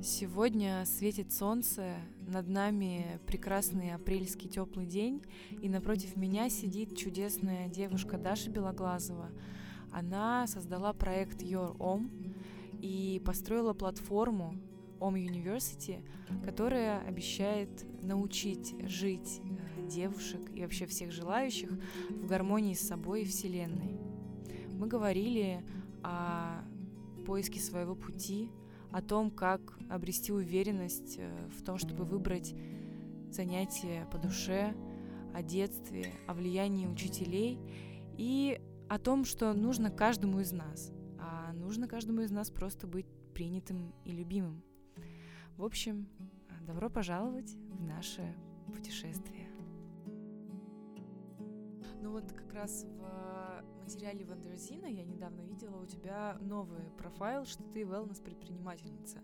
Сегодня светит солнце, над нами прекрасный апрельский теплый день, и напротив меня сидит чудесная девушка Даша Белоглазова. Она создала проект Your Om и построила платформу Om University, которая обещает научить жить э, девушек и вообще всех желающих в гармонии с собой и Вселенной. Мы говорили о поиске своего пути, о том, как обрести уверенность э, в том, чтобы выбрать занятия по душе, о детстве, о влиянии учителей и о том, что нужно каждому из нас. А нужно каждому из нас просто быть принятым и любимым. В общем, добро пожаловать в наше путешествие. Ну вот как раз в материале Вандерзина я недавно видела у тебя новый профайл, что ты wellness-предпринимательница.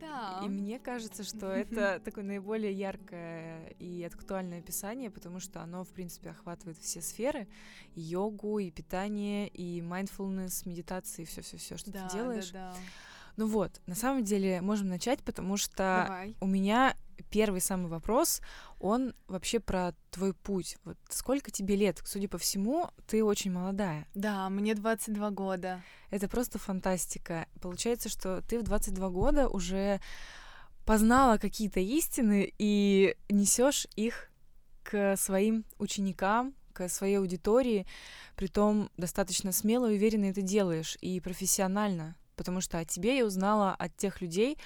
Да. И мне кажется, что это такое наиболее яркое и актуальное описание, потому что оно, в принципе, охватывает все сферы. И йогу, и питание, и mindfulness, медитации, все все все что да, ты делаешь. Да, да. Ну вот, на самом деле можем начать, потому что Давай. у меня первый самый вопрос, он вообще про твой путь. Вот сколько тебе лет? Судя по всему, ты очень молодая. Да, мне 22 года. Это просто фантастика. Получается, что ты в 22 года уже познала какие-то истины и несешь их к своим ученикам, к своей аудитории, притом достаточно смело и уверенно это делаешь, и профессионально потому что о тебе я узнала от тех людей,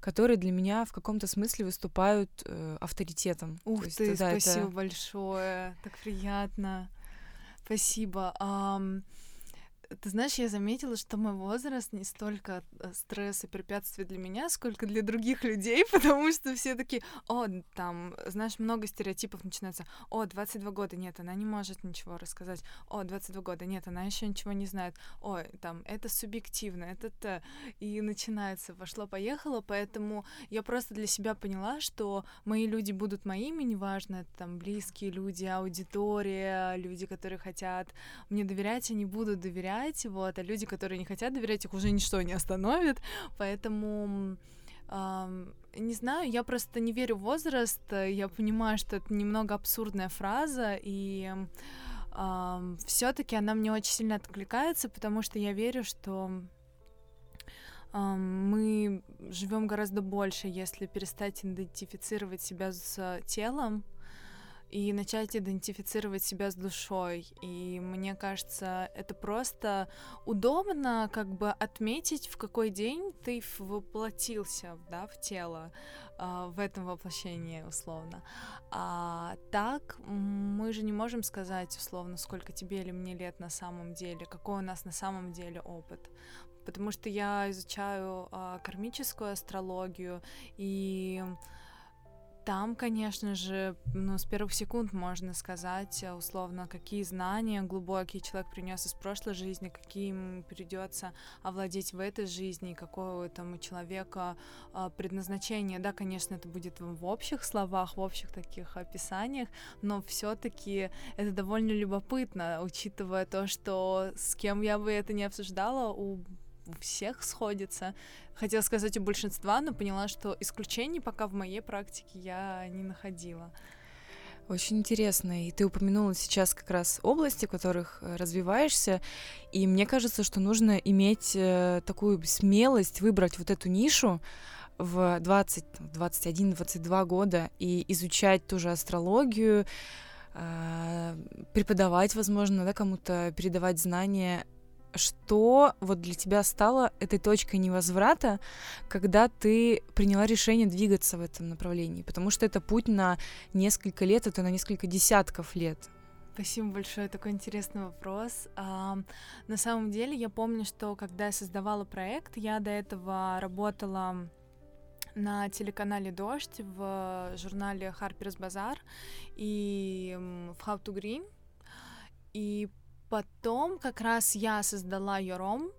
которые для меня в каком-то смысле выступают э, авторитетом. Ух есть, ты, да, спасибо это... большое, так приятно. Спасибо. Um, ты знаешь, я заметила, что мой возраст не столько э, стресс и препятствие для меня, сколько для других людей, потому что все такие, о, там, знаешь, много стереотипов начинается. О, 22 года, нет, она не может ничего рассказать. О, 22 года, нет, она еще ничего не знает. О, там, это субъективно, это то. И начинается, пошло-поехало, поэтому я просто для себя поняла, что мои люди будут моими, неважно, это там близкие люди, аудитория, люди, которые хотят мне доверять, они будут доверять, доверять, вот, а люди, которые не хотят доверять, их уже ничто не остановит, поэтому не знаю, я просто не верю в возраст, я понимаю, что это немного абсурдная фраза, и um, все-таки она мне очень сильно откликается, потому что я верю, что um, мы живем гораздо больше, если перестать идентифицировать себя с телом, и начать идентифицировать себя с душой. И мне кажется, это просто удобно как бы отметить, в какой день ты воплотился да, в тело, э, в этом воплощении условно. А так мы же не можем сказать условно, сколько тебе или мне лет на самом деле, какой у нас на самом деле опыт потому что я изучаю э, кармическую астрологию и там, конечно же, ну, с первых секунд можно сказать, э, условно, какие знания глубокие человек принес из прошлой жизни, какие ему придется овладеть в этой жизни, какое там у человека а, предназначение. Да, конечно, это будет в общих словах, в общих таких описаниях, но все-таки это довольно любопытно, учитывая то, что с кем я бы это не обсуждала, у у всех сходится. Хотела сказать у большинства, но поняла, что исключений пока в моей практике я не находила. Очень интересно. И ты упомянула сейчас как раз области, в которых э, развиваешься. И мне кажется, что нужно иметь э, такую смелость выбрать вот эту нишу в 20, 21, 22 года и изучать ту же астрологию, э, преподавать, возможно, да, кому-то передавать знания что вот для тебя стало этой точкой невозврата, когда ты приняла решение двигаться в этом направлении? Потому что это путь на несколько лет, это на несколько десятков лет. Спасибо большое, такой интересный вопрос. А, на самом деле, я помню, что когда я создавала проект, я до этого работала на телеканале «Дождь» в журнале Harper's Bazaar и в How to Green. И Потом как раз я создала Йором,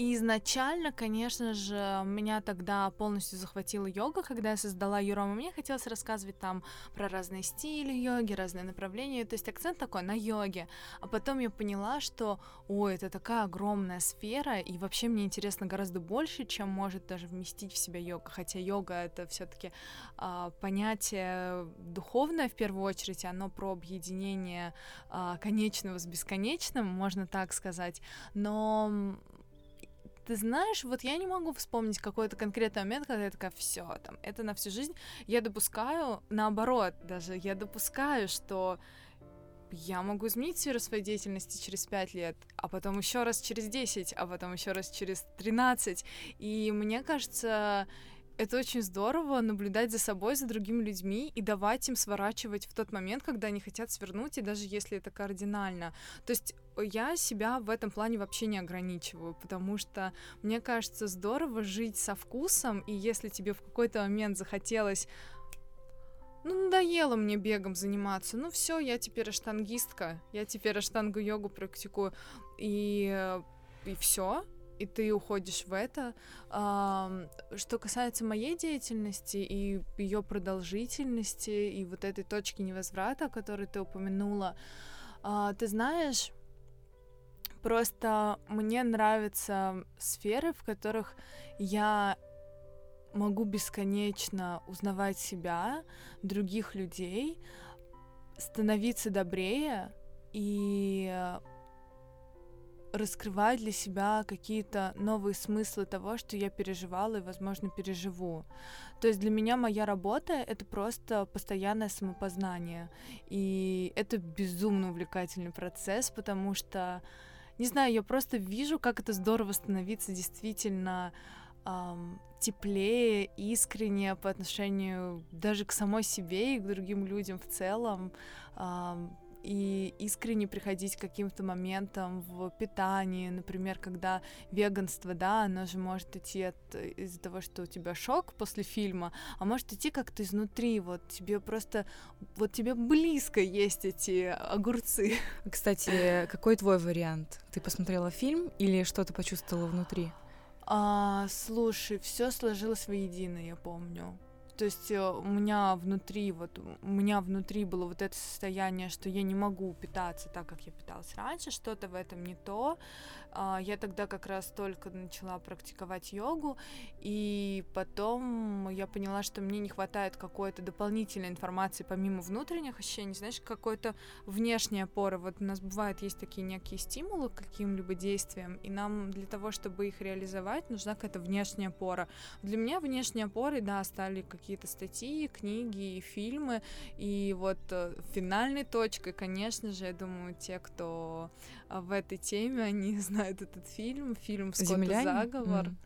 И изначально, конечно же, меня тогда полностью захватила йога, когда я создала Юрома. Мне хотелось рассказывать там про разные стили йоги, разные направления, то есть акцент такой на йоге. А потом я поняла, что, ой, это такая огромная сфера, и вообще мне интересно гораздо больше, чем может даже вместить в себя йога. Хотя йога это все-таки а, понятие духовное в первую очередь, оно про объединение а, конечного с бесконечным, можно так сказать. Но ты знаешь, вот я не могу вспомнить какой-то конкретный момент, когда я такая, все, там, это на всю жизнь. Я допускаю, наоборот, даже я допускаю, что я могу изменить сферу своей деятельности через 5 лет, а потом еще раз через 10, а потом еще раз через 13. И мне кажется, это очень здорово наблюдать за собой, за другими людьми и давать им сворачивать в тот момент, когда они хотят свернуть, и даже если это кардинально. То есть я себя в этом плане вообще не ограничиваю, потому что мне кажется здорово жить со вкусом, и если тебе в какой-то момент захотелось ну, надоело мне бегом заниматься. Ну, все, я теперь аштангистка. Я теперь аштангу йогу практикую. И, и все и ты уходишь в это. Что касается моей деятельности и ее продолжительности, и вот этой точки невозврата, которую ты упомянула, а, ты знаешь, просто мне нравятся сферы, в которых я могу бесконечно узнавать себя, других людей, становиться добрее и раскрывать для себя какие-то новые смыслы того, что я переживала и, возможно, переживу. То есть для меня моя работа — это просто постоянное самопознание. И это безумно увлекательный процесс, потому что, не знаю, я просто вижу, как это здорово становиться действительно эм, теплее, искренне по отношению даже к самой себе и к другим людям в целом. Эм, и искренне приходить к каким-то моментам в питании, например, когда веганство, да, оно же может идти от, из-за того, что у тебя шок после фильма, а может идти как-то изнутри, вот тебе просто, вот тебе близко есть эти огурцы. Кстати, какой твой вариант? Ты посмотрела фильм или что-то почувствовала внутри? А, слушай, все сложилось воедино, я помню. То есть э, у меня внутри, вот у меня внутри было вот это состояние, что я не могу питаться так, как я питалась раньше, что-то в этом не то. А, я тогда как раз только начала практиковать йогу, и потом я поняла, что мне не хватает какой-то дополнительной информации помимо внутренних ощущений, знаешь, какой-то внешней опоры. Вот у нас бывает есть такие некие стимулы к каким-либо действиям, и нам для того, чтобы их реализовать, нужна какая-то внешняя опора. Для меня внешней опорой, да, стали какие какие-то статьи, книги фильмы. И вот э, финальной точкой, конечно же, я думаю, те, кто в этой теме, они знают этот фильм, фильм «Скотта заговор». Mm.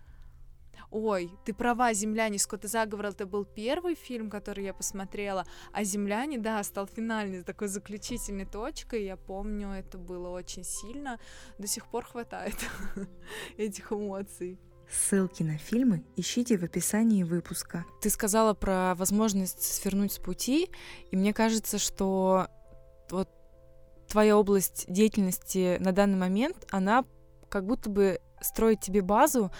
Ой, ты права, «Земляне. Скотта заговор» — это был первый фильм, который я посмотрела, а «Земляне», да, стал финальной, такой заключительной точкой, я помню, это было очень сильно, до сих пор хватает этих эмоций. Ссылки на фильмы ищите в описании выпуска. Ты сказала про возможность свернуть с пути, и мне кажется, что вот твоя область деятельности на данный момент, она как будто бы строит тебе базу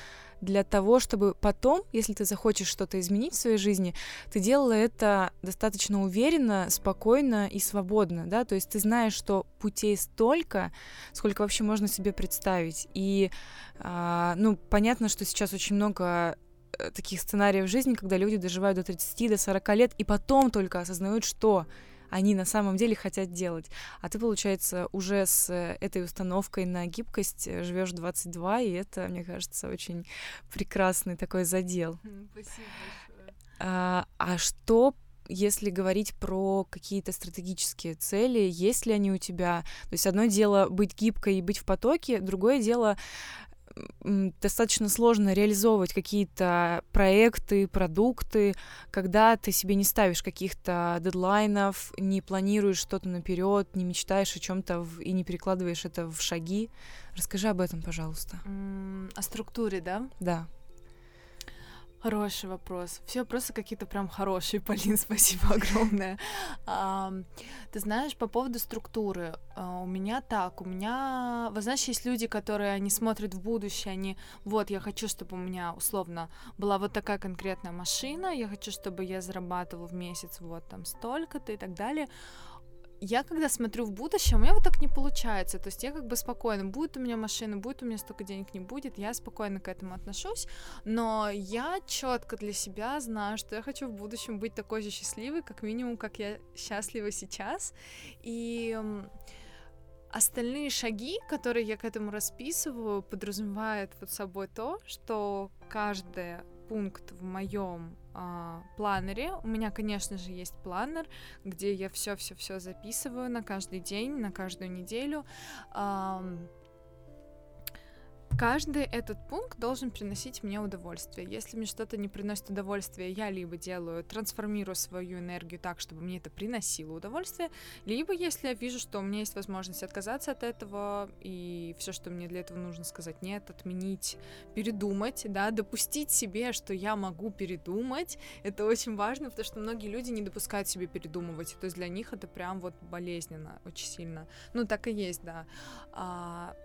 для того, чтобы потом, если ты захочешь что-то изменить в своей жизни, ты делала это достаточно уверенно, спокойно и свободно, да, то есть ты знаешь, что путей столько, сколько вообще можно себе представить. И, а, ну, понятно, что сейчас очень много э, таких сценариев жизни, когда люди доживают до 30, до 40 лет, и потом только осознают, что они на самом деле хотят делать. А ты, получается, уже с э, этой установкой на гибкость э, живешь 22, и это, мне кажется, очень прекрасный такой задел. Спасибо большое. А, а что если говорить про какие-то стратегические цели, есть ли они у тебя? То есть одно дело быть гибкой и быть в потоке, другое дело достаточно сложно реализовывать какие-то проекты, продукты, когда ты себе не ставишь каких-то дедлайнов, не планируешь что-то наперед, не мечтаешь о чем-то и не перекладываешь это в шаги. Расскажи об этом, пожалуйста. О структуре, да? Да. Хороший вопрос. Все вопросы какие-то прям хорошие, Полин, спасибо огромное. А, ты знаешь, по поводу структуры, а, у меня так, у меня, вы знаешь, есть люди, которые, они смотрят в будущее, они, вот, я хочу, чтобы у меня, условно, была вот такая конкретная машина, я хочу, чтобы я зарабатывала в месяц вот там столько-то и так далее я когда смотрю в будущее, у меня вот так не получается. То есть я как бы спокойно, будет у меня машина, будет у меня столько денег, не будет, я спокойно к этому отношусь. Но я четко для себя знаю, что я хочу в будущем быть такой же счастливой, как минимум, как я счастлива сейчас. И остальные шаги, которые я к этому расписываю, подразумевают под собой то, что каждый пункт в моем а, планере. У меня, конечно же, есть планер, где я все-все-все записываю на каждый день, на каждую неделю. А, каждый этот пункт должен приносить мне удовольствие. Если мне что-то не приносит удовольствие, я либо делаю, трансформирую свою энергию так, чтобы мне это приносило удовольствие, либо если я вижу, что у меня есть возможность отказаться от этого, и все, что мне для этого нужно сказать нет, отменить, передумать, да, допустить себе, что я могу передумать, это очень важно, потому что многие люди не допускают себе передумывать, то есть для них это прям вот болезненно очень сильно. Ну, так и есть, да. А,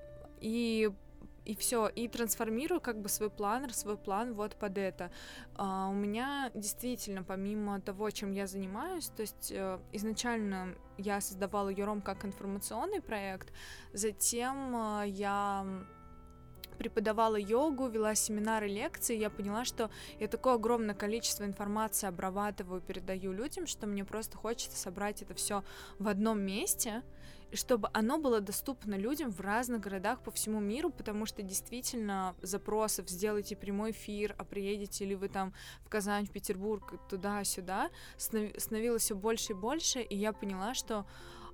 и и все, и трансформирую как бы свой план, свой план вот под это. Uh, у меня действительно, помимо того, чем я занимаюсь, то есть uh, изначально я создавала Юром как информационный проект, затем uh, я преподавала йогу, вела семинары, лекции, я поняла, что я такое огромное количество информации обрабатываю, передаю людям, что мне просто хочется собрать это все в одном месте, и чтобы оно было доступно людям в разных городах по всему миру, потому что действительно запросов сделайте прямой эфир, а приедете ли вы там в Казань, в Петербург, туда-сюда, становилось все больше и больше, и я поняла, что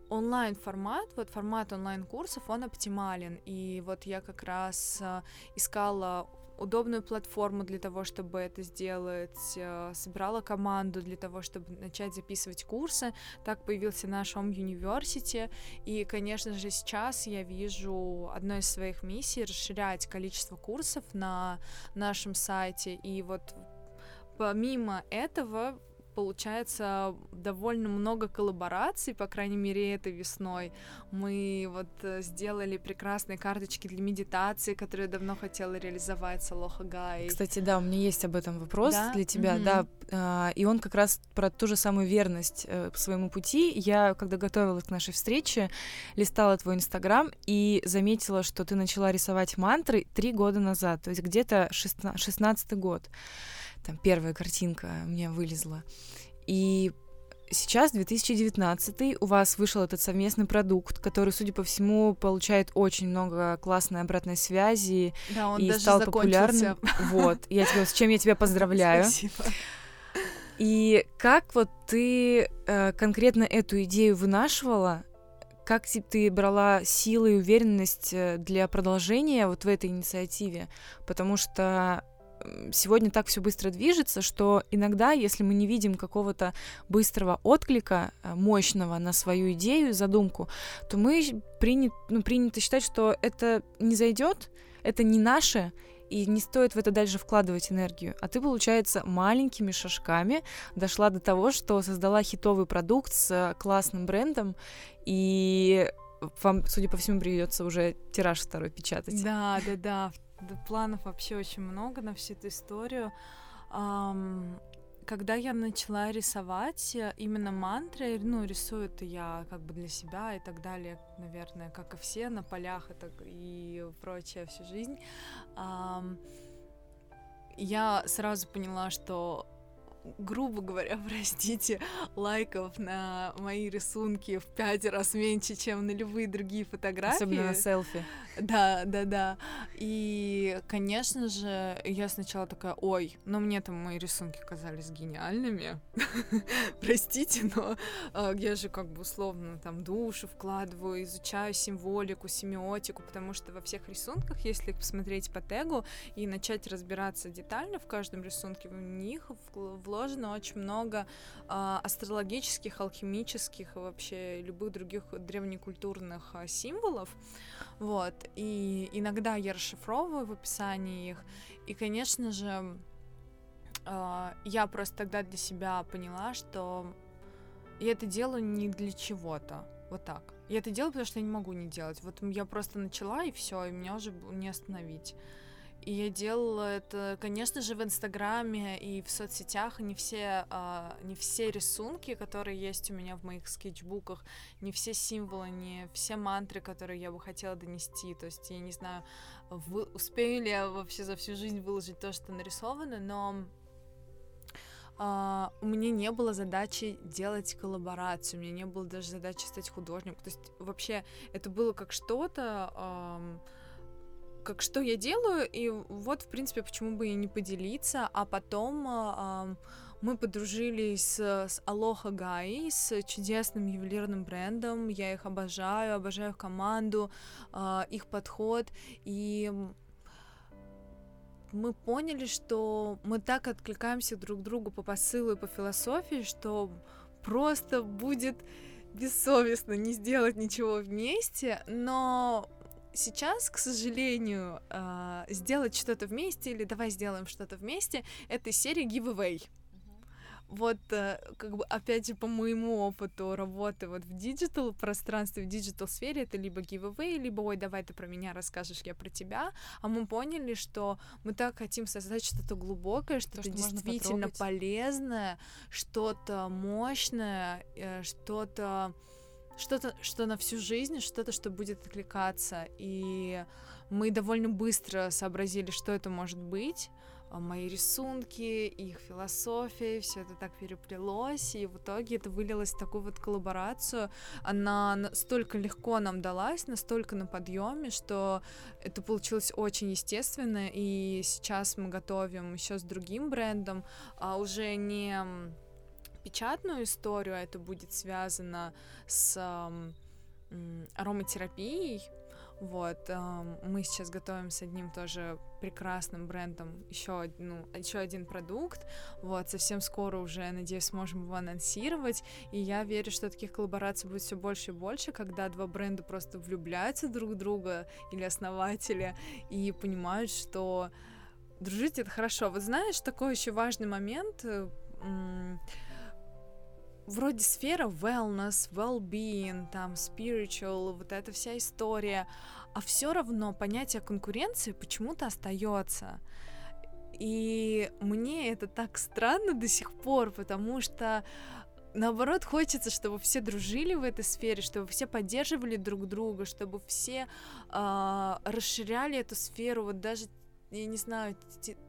онлайн-формат, вот формат онлайн-курсов, он оптимален. И вот я как раз э, искала удобную платформу для того, чтобы это сделать, э, собирала команду для того, чтобы начать записывать курсы. Так появился наш Home University, и, конечно же, сейчас я вижу одной из своих миссий расширять количество курсов на нашем сайте, и вот помимо этого получается довольно много коллабораций, по крайней мере, этой весной. Мы вот э, сделали прекрасные карточки для медитации, которые давно хотела реализовать с Алоха Гай. Кстати, да, у меня есть об этом вопрос да? для тебя, mm-hmm. да, а, и он как раз про ту же самую верность э, по своему пути. Я, когда готовилась к нашей встрече, листала твой Инстаграм и заметила, что ты начала рисовать мантры три года назад, то есть где-то шестнадцатый год там первая картинка мне вылезла. И сейчас, 2019, у вас вышел этот совместный продукт, который, судя по всему, получает очень много классной обратной связи да, он и даже стал закончился. популярным. Вот, я тебя, с чем я тебя поздравляю. Спасибо. И как вот ты э, конкретно эту идею вынашивала? Как ты брала силы и уверенность э, для продолжения вот в этой инициативе? Потому что сегодня так все быстро движется, что иногда, если мы не видим какого-то быстрого отклика, э, мощного на свою идею, задумку, то мы принят, ну, принято считать, что это не зайдет, это не наше, и не стоит в это дальше вкладывать энергию. А ты, получается, маленькими шажками дошла до того, что создала хитовый продукт с классным брендом, и вам, судя по всему, придется уже тираж второй печатать. Да, да, да планов вообще очень много на всю эту историю. Когда я начала рисовать э, именно мантры, ну, рисую это я как бы для себя и так далее, наверное, как и все, на полях это и прочее всю жизнь, я сразу поняла, что грубо говоря, простите, лайков на мои рисунки в пять раз меньше, чем на любые другие фотографии. Особенно на селфи. Да, да, да. И, конечно же, я сначала такая, ой, но мне там мои рисунки казались гениальными. Простите, но э, я же как бы условно там душу вкладываю, изучаю символику, семиотику, потому что во всех рисунках, если посмотреть по тегу и начать разбираться детально в каждом рисунке, в них вложено очень много э, астрологических, алхимических и вообще любых других древнекультурных э, символов. Вот. И иногда я расшифровываю в описании их. И, конечно же, э, я просто тогда для себя поняла, что я это делаю не для чего-то, вот так. Я это делаю, потому что я не могу не делать. Вот я просто начала, и все, и меня уже не остановить. И я делала это, конечно же, в Инстаграме и в соцсетях. Не все, а, не все рисунки, которые есть у меня в моих скетчбуках, не все символы, не все мантры, которые я бы хотела донести. То есть я не знаю, вы, успею ли я вообще за всю жизнь выложить то, что нарисовано, но Uh, у меня не было задачи делать коллаборацию, у меня не было даже задачи стать художником. То есть вообще это было как что-то, uh, как что я делаю, и вот, в принципе, почему бы и не поделиться. А потом uh, мы подружились с Aloha Гай, с чудесным ювелирным брендом. Я их обожаю, обожаю команду, их подход. И мы поняли, что мы так откликаемся друг другу по посылу и по философии, что просто будет бессовестно не сделать ничего вместе, но сейчас, к сожалению, а, сделать что-то вместе или давай сделаем что-то вместе, это серия giveaway. Вот э, как бы опять же по моему опыту работы вот в digital пространстве, в digital сфере это либо giveaway, либо ой, давай ты про меня расскажешь, я про тебя, а мы поняли, что мы так хотим создать что-то глубокое, что-то что действительно полезное, что-то мощное, э, что-то что-то, что на всю жизнь, что-то, что будет откликаться. И мы довольно быстро сообразили, что это может быть. А, мои рисунки, их философия, все это так переплелось, и в итоге это вылилось в такую вот коллаборацию. Она настолько легко нам далась, настолько на подъеме, что это получилось очень естественно, и сейчас мы готовим еще с другим брендом, а уже не печатную историю, а это будет связано с ароматерапией, вот, мы сейчас готовим с одним тоже прекрасным брендом еще, еще один продукт. Вот, совсем скоро уже, надеюсь, сможем его анонсировать. И я верю, что таких коллабораций будет все больше и больше, когда два бренда просто влюбляются друг в друга или основатели и понимают, что дружить это хорошо. Вот знаешь, такой еще важный момент э, вроде сфера wellness, well-being, там, spiritual, вот эта вся история, а все равно понятие конкуренции почему-то остается. И мне это так странно до сих пор, потому что наоборот, хочется, чтобы все дружили в этой сфере, чтобы все поддерживали друг друга, чтобы все э, расширяли эту сферу, вот даже я не знаю,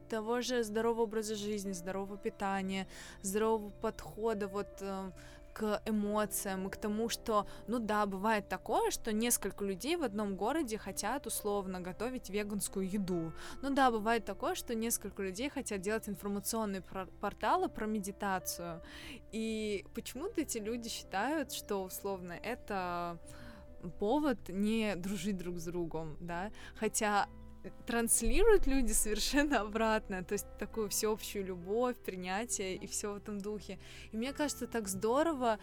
того же здорового образа жизни, здорового питания, здорового подхода вот э, к эмоциям и к тому, что, ну да, бывает такое, что несколько людей в одном городе хотят условно готовить веганскую еду. Ну да, бывает такое, что несколько людей хотят делать информационные порталы про медитацию. И почему-то эти люди считают, что условно это повод не дружить друг с другом, да, хотя транслируют люди совершенно обратно, то есть такую всеобщую любовь, принятие и все в этом духе. И мне кажется, так здорово,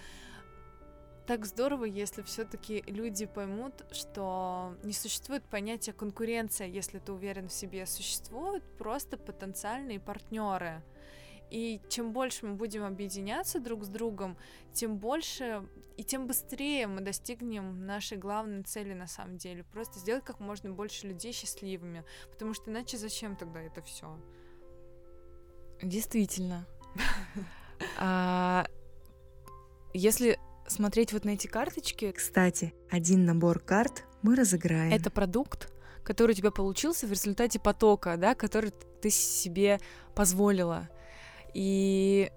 так здорово, если все-таки люди поймут, что не существует понятия конкуренция, если ты уверен в себе, существуют просто потенциальные партнеры. И чем больше мы будем объединяться друг с другом, тем больше и тем быстрее мы достигнем нашей главной цели на самом деле. Просто сделать как можно больше людей счастливыми. Потому что иначе зачем тогда это все? Действительно. А, если смотреть вот на эти карточки... Кстати, один набор карт мы разыграем. Это продукт, который у тебя получился в результате потока, да, который ты себе позволила. И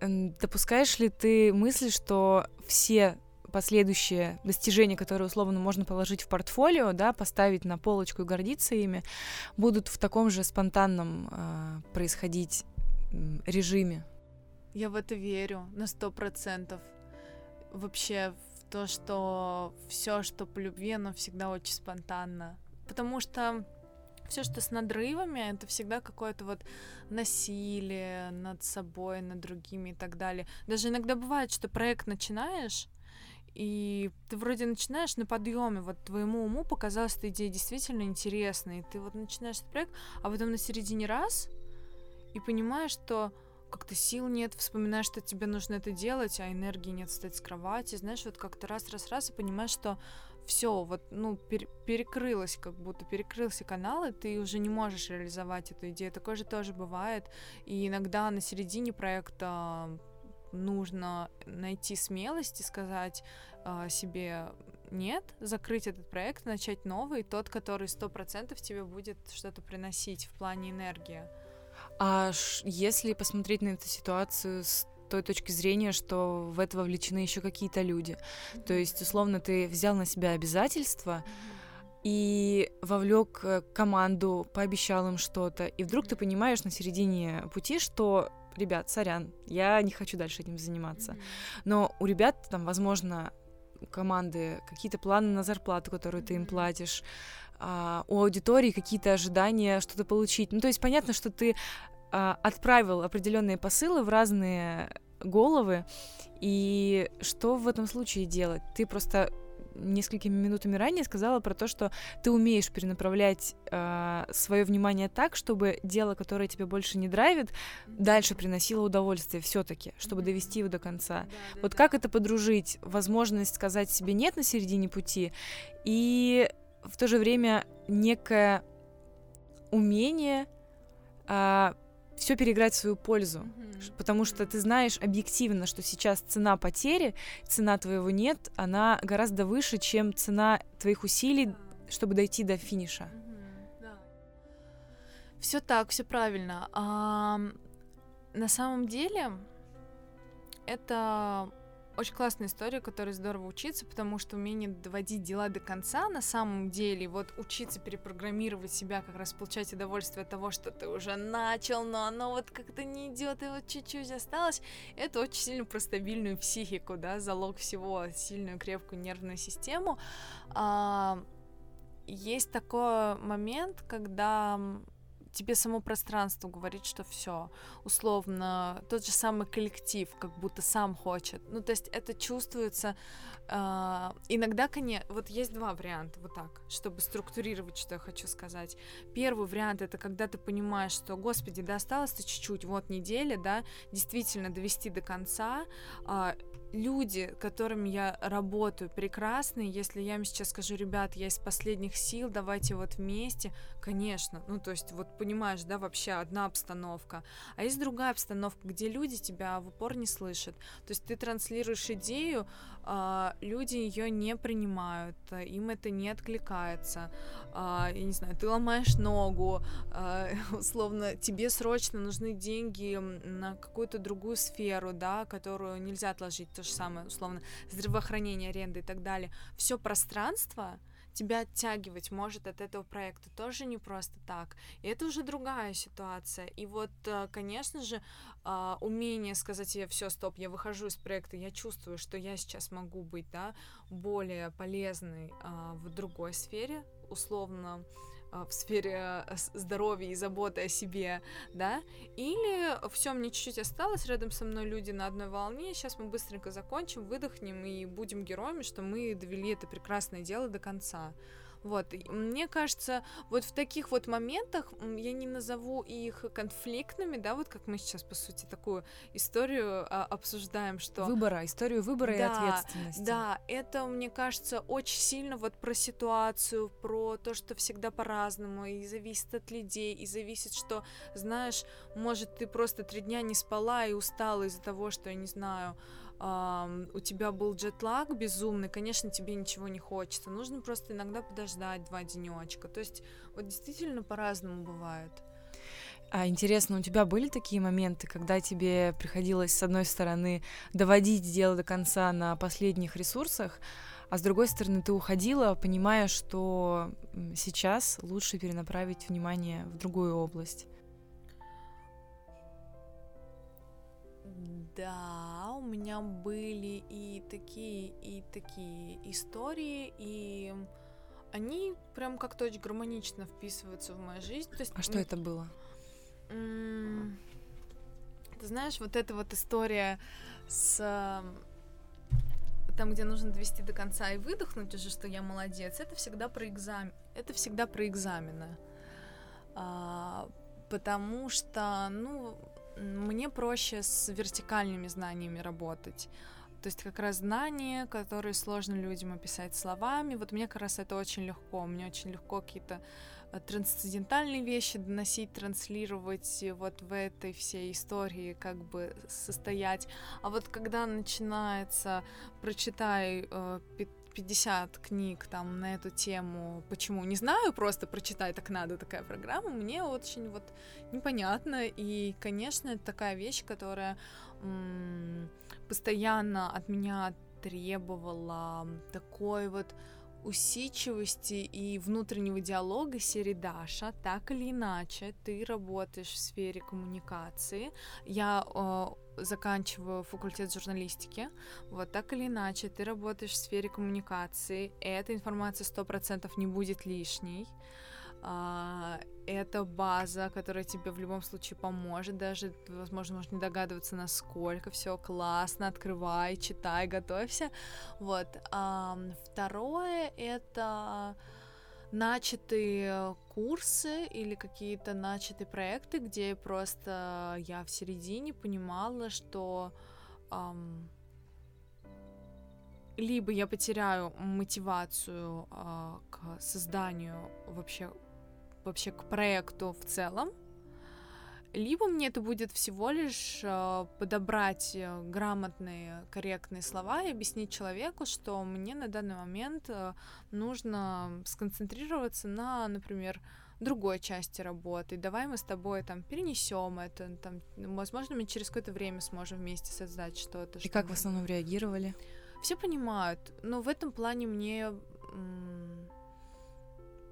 допускаешь ли ты мысли, что все последующие достижения, которые условно можно положить в портфолио, да, поставить на полочку и гордиться ими, будут в таком же спонтанном э, происходить режиме? Я в это верю на сто процентов. Вообще в то, что все, что по любви, оно всегда очень спонтанно. Потому что все, что с надрывами, это всегда какое-то вот насилие над собой, над другими и так далее. Даже иногда бывает, что проект начинаешь, и ты вроде начинаешь на подъеме, вот твоему уму показалась эта идея действительно интересной, и ты вот начинаешь этот проект, а потом на середине раз, и понимаешь, что как-то сил нет, вспоминаешь, что тебе нужно это делать, а энергии нет встать с кровати, знаешь, вот как-то раз-раз-раз и понимаешь, что все, вот, ну, пер перекрылось, как будто перекрылся канал, и ты уже не можешь реализовать эту идею. Такое же тоже бывает. И иногда на середине проекта нужно найти смелость и сказать э, себе нет, закрыть этот проект, начать новый, тот, который сто процентов тебе будет что-то приносить в плане энергии. А если посмотреть на эту ситуацию с той точки зрения, что в это вовлечены еще какие-то люди. То есть, условно, ты взял на себя обязательства и вовлек э, команду, пообещал им что-то, и вдруг ты понимаешь на середине пути, что ребят, сорян, я не хочу дальше этим заниматься. Но у ребят там, возможно, у команды какие-то планы на зарплату, которую ты им платишь, а, у аудитории какие-то ожидания что-то получить. Ну, то есть понятно, что ты отправил определенные посылы в разные головы, и что в этом случае делать? Ты просто несколькими минутами ранее сказала про то, что ты умеешь перенаправлять э, свое внимание так, чтобы дело, которое тебя больше не драйвит, дальше приносило удовольствие все-таки, чтобы довести его до конца. Да, вот да. как это подружить? Возможность сказать себе нет на середине пути и в то же время некое умение э, все переиграть в свою пользу. Mm-hmm. Потому что ты знаешь объективно, что сейчас цена потери, цена твоего нет, она гораздо выше, чем цена твоих усилий, чтобы дойти до финиша. Mm-hmm. Да. Все так, все правильно. А, на самом деле это очень классная история, которой здорово учиться, потому что умение доводить дела до конца на самом деле, вот учиться перепрограммировать себя, как раз получать удовольствие от того, что ты уже начал, но оно вот как-то не идет, и вот чуть-чуть осталось, это очень сильно про стабильную психику, да, залог всего, сильную крепкую нервную систему. А, есть такой момент, когда тебе само пространство говорит, что все, условно, тот же самый коллектив, как будто сам хочет. Ну, то есть это чувствуется э, иногда, конечно, вот есть два варианта, вот так, чтобы структурировать, что я хочу сказать. Первый вариант это когда ты понимаешь, что, господи, да осталось-то чуть-чуть, вот неделя, да, действительно довести до конца, э, люди, которыми я работаю, прекрасные. Если я им сейчас скажу, ребят, я из последних сил, давайте вот вместе, конечно. Ну, то есть, вот понимаешь, да, вообще одна обстановка. А есть другая обстановка, где люди тебя в упор не слышат. То есть ты транслируешь идею, а, люди ее не принимают, им это не откликается. А, я не знаю, ты ломаешь ногу, а, условно, тебе срочно нужны деньги на какую-то другую сферу, да, которую нельзя отложить то же самое, условно, здравоохранение, аренда и так далее, все пространство тебя оттягивать может от этого проекта тоже не просто так. И это уже другая ситуация. И вот, э, конечно же, а, умение сказать себе, все, стоп, я выхожу из проекта, я чувствую, что я сейчас могу быть, да, более полезной а, в другой сфере, условно, в сфере э, здоровья и заботы о себе, да, или все, мне чуть-чуть осталось, рядом со мной люди на одной волне, сейчас мы быстренько закончим, выдохнем и будем героями, что мы довели это прекрасное дело до конца. Вот, и мне кажется, вот в таких вот моментах я не назову их конфликтными, да, вот как мы сейчас, по сути, такую историю а, обсуждаем, что... Выбора, историю выбора да, и ответственности. Да, это, мне кажется, очень сильно вот про ситуацию, про то, что всегда по-разному, и зависит от людей, и зависит, что, знаешь, может, ты просто три дня не спала и устала из-за того, что, я не знаю, У тебя был джетлаг безумный, конечно, тебе ничего не хочется. Нужно просто иногда подождать два денечка. То есть вот действительно по-разному бывает. А интересно, у тебя были такие моменты, когда тебе приходилось, с одной стороны, доводить дело до конца на последних ресурсах, а с другой стороны, ты уходила, понимая, что сейчас лучше перенаправить внимание в другую область? Да, у меня были и такие, и такие истории, и они прям как-то очень гармонично вписываются в мою жизнь. То есть, а что это было? Ты знаешь, вот эта вот история с там, где нужно довести до конца и выдохнуть уже, что я молодец, это всегда про экзамен. Это всегда про экзамены. А, потому что, ну, мне проще с вертикальными знаниями работать. То есть как раз знания, которые сложно людям описать словами. Вот мне как раз это очень легко. Мне очень легко какие-то э, трансцендентальные вещи доносить, транслировать вот в этой всей истории как бы состоять. А вот когда начинается прочитай 50 э, книг там на эту тему, почему не знаю, просто прочитай так надо такая программа, мне очень вот непонятно. И, конечно, это такая вещь, которая постоянно от меня требовала такой вот усидчивости и внутреннего диалога серии Даша, так или иначе, ты работаешь в сфере коммуникации. Я э, заканчиваю факультет журналистики. Вот так или иначе, ты работаешь в сфере коммуникации. Эта информация сто процентов не будет лишней. А, это база, которая тебе в любом случае поможет, даже, возможно, можешь не догадываться, насколько все классно, открывай, читай, готовься, вот. А, второе — это начатые курсы или какие-то начатые проекты, где просто я в середине понимала, что um, либо я потеряю мотивацию uh, к созданию вообще вообще к проекту в целом, либо мне это будет всего лишь э, подобрать э, грамотные, корректные слова и объяснить человеку, что мне на данный момент э, нужно сконцентрироваться на, например, другой части работы. Давай мы с тобой там перенесем это, там, возможно, мы через какое-то время сможем вместе создать что-то. И что как в основном реагировали? Все понимают, но в этом плане мне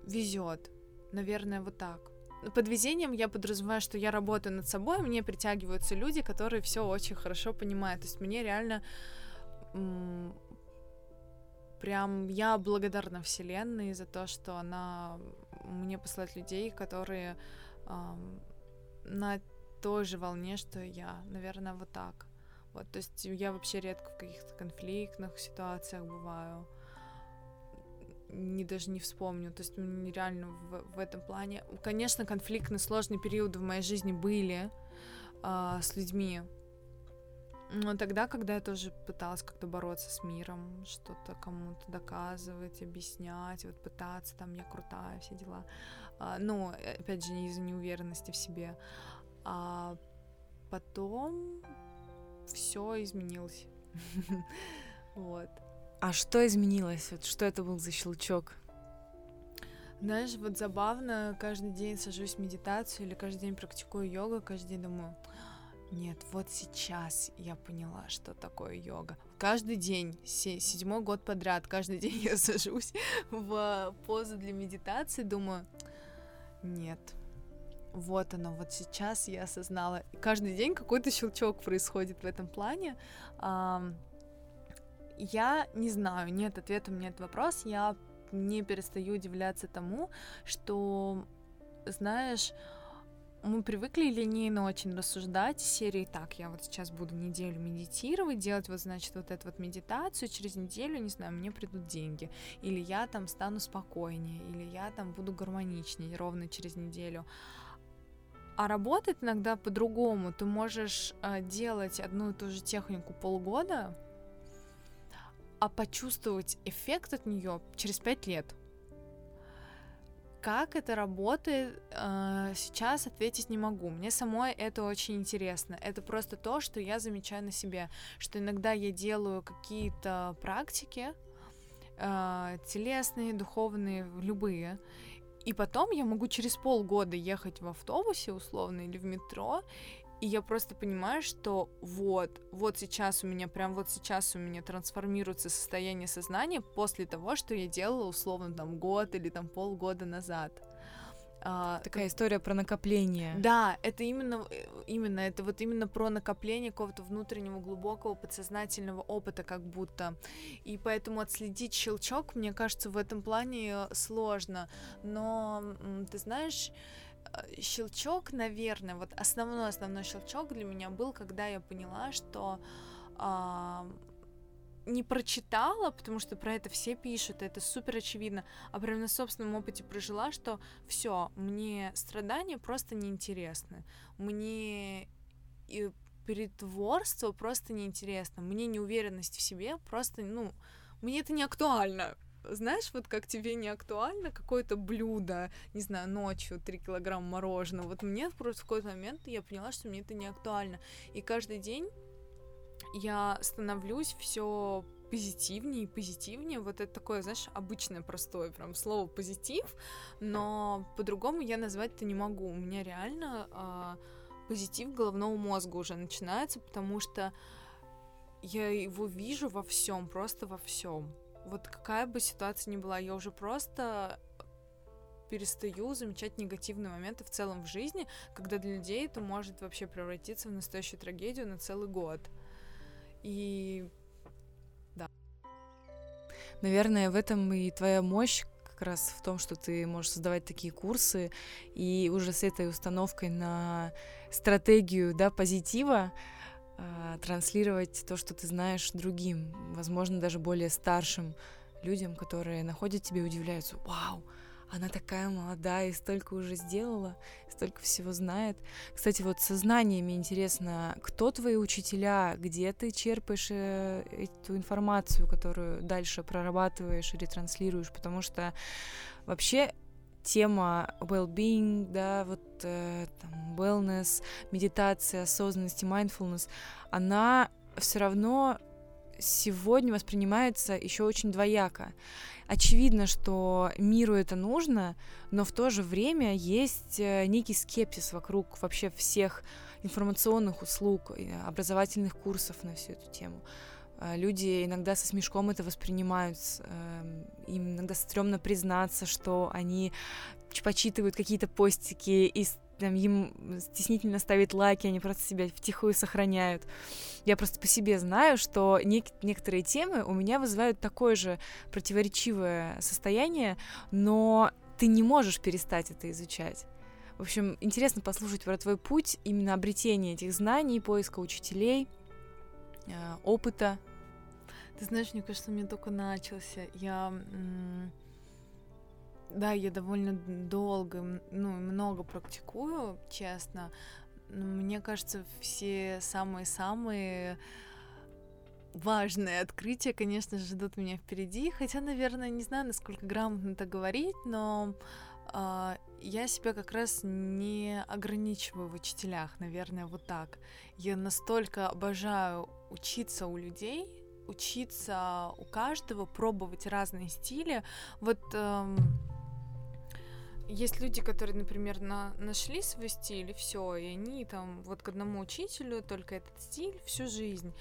везет Наверное, вот так. Под везением я подразумеваю, что я работаю над собой, мне притягиваются люди, которые все очень хорошо понимают. То есть мне реально прям я благодарна Вселенной за то, что она мне посылает людей, которые эм, на той же волне, что и я. Наверное, вот так. Вот, то есть я вообще редко в каких-то конфликтных ситуациях бываю не даже не вспомню. То есть реально в, в этом плане. Конечно, конфликтные, сложные периоды в моей жизни были э, с людьми. Но тогда, когда я тоже пыталась как-то бороться с миром, что-то кому-то доказывать, объяснять, вот пытаться, там, я крутая, все дела. А, ну, опять же, из-за неуверенности в себе. А потом все изменилось. Вот. А что изменилось? Вот что это был за щелчок? Знаешь, вот забавно, каждый день сажусь в медитацию или каждый день практикую йогу, каждый день думаю, нет, вот сейчас я поняла, что такое йога. Каждый день, седьмой год подряд, каждый день я сажусь в позу для медитации, думаю, нет, вот оно, вот сейчас я осознала. каждый день какой-то щелчок происходит в этом плане. Я не знаю, нет ответа этот вопрос. Я не перестаю удивляться тому, что, знаешь, мы привыкли линейно очень рассуждать серии так, я вот сейчас буду неделю медитировать, делать вот, значит, вот эту вот медитацию, через неделю, не знаю, мне придут деньги, или я там стану спокойнее, или я там буду гармоничнее ровно через неделю. А работает иногда по-другому. Ты можешь э, делать одну и ту же технику полгода, а почувствовать эффект от нее через пять лет. Как это работает, э, сейчас ответить не могу. Мне самой это очень интересно. Это просто то, что я замечаю на себе, что иногда я делаю какие-то практики, э, телесные, духовные, любые, и потом я могу через полгода ехать в автобусе условно или в метро и я просто понимаю, что вот, вот сейчас у меня, прям вот сейчас у меня трансформируется состояние сознания после того, что я делала условно там год или там полгода назад. А, Такая история про накопление. Да, это именно, э, именно, это вот именно про накопление какого-то внутреннего глубокого подсознательного опыта, как будто. И поэтому отследить щелчок, мне кажется, в этом плане э, сложно. Но ты знаешь, щелчок, наверное, вот основной основной щелчок для меня был, когда я поняла, что э, не прочитала, потому что про это все пишут, это супер очевидно, а прям на собственном опыте прожила, что все, мне страдания просто неинтересны, мне и притворство просто неинтересно, мне неуверенность в себе просто, ну, мне это не актуально. Знаешь, вот как тебе не актуально какое-то блюдо, не знаю, ночью 3 килограмма мороженого. Вот мне просто в какой-то момент я поняла, что мне это не актуально. И каждый день я становлюсь все позитивнее и позитивнее. Вот это такое, знаешь, обычное, простое прям слово позитив, но по-другому я назвать это не могу. У меня реально а, позитив головного мозга уже начинается, потому что я его вижу во всем, просто во всем. Вот какая бы ситуация ни была, я уже просто перестаю замечать негативные моменты в целом в жизни, когда для людей это может вообще превратиться в настоящую трагедию на целый год. И да. Наверное, в этом и твоя мощь как раз в том, что ты можешь создавать такие курсы и уже с этой установкой на стратегию да, позитива транслировать то, что ты знаешь другим, возможно, даже более старшим людям, которые находят тебя и удивляются, вау, она такая молодая и столько уже сделала, столько всего знает. Кстати, вот со знаниями интересно, кто твои учителя, где ты черпаешь э, эту информацию, которую дальше прорабатываешь и ретранслируешь, потому что вообще тема well-being, да, вот э, там, wellness, медитация, осознанность и mindfulness, она все равно сегодня воспринимается еще очень двояко. Очевидно, что миру это нужно, но в то же время есть э, некий скепсис вокруг вообще всех информационных услуг, образовательных курсов на всю эту тему. Э, люди иногда со смешком это воспринимают, эм, им иногда стрёмно признаться, что они почитывают какие-то постики и там, им стеснительно ставить лайки, они просто себя втихую сохраняют. Я просто по себе знаю, что нек- некоторые темы у меня вызывают такое же противоречивое состояние, но ты не можешь перестать это изучать. В общем, интересно послушать про твой путь именно обретения этих знаний, поиска учителей, опыта. Ты знаешь, мне кажется, у меня только начался. Я да, я довольно долго, ну, много практикую, честно. Но мне кажется, все самые-самые важные открытия, конечно ждут меня впереди. Хотя, наверное, не знаю, насколько грамотно это говорить, но э, я себя как раз не ограничиваю в учителях, наверное, вот так. Я настолько обожаю учиться у людей, учиться у каждого, пробовать разные стили. Вот эм, есть люди, которые, например, на, нашли свой стиль, и все, и они там вот к одному учителю только этот стиль всю жизнь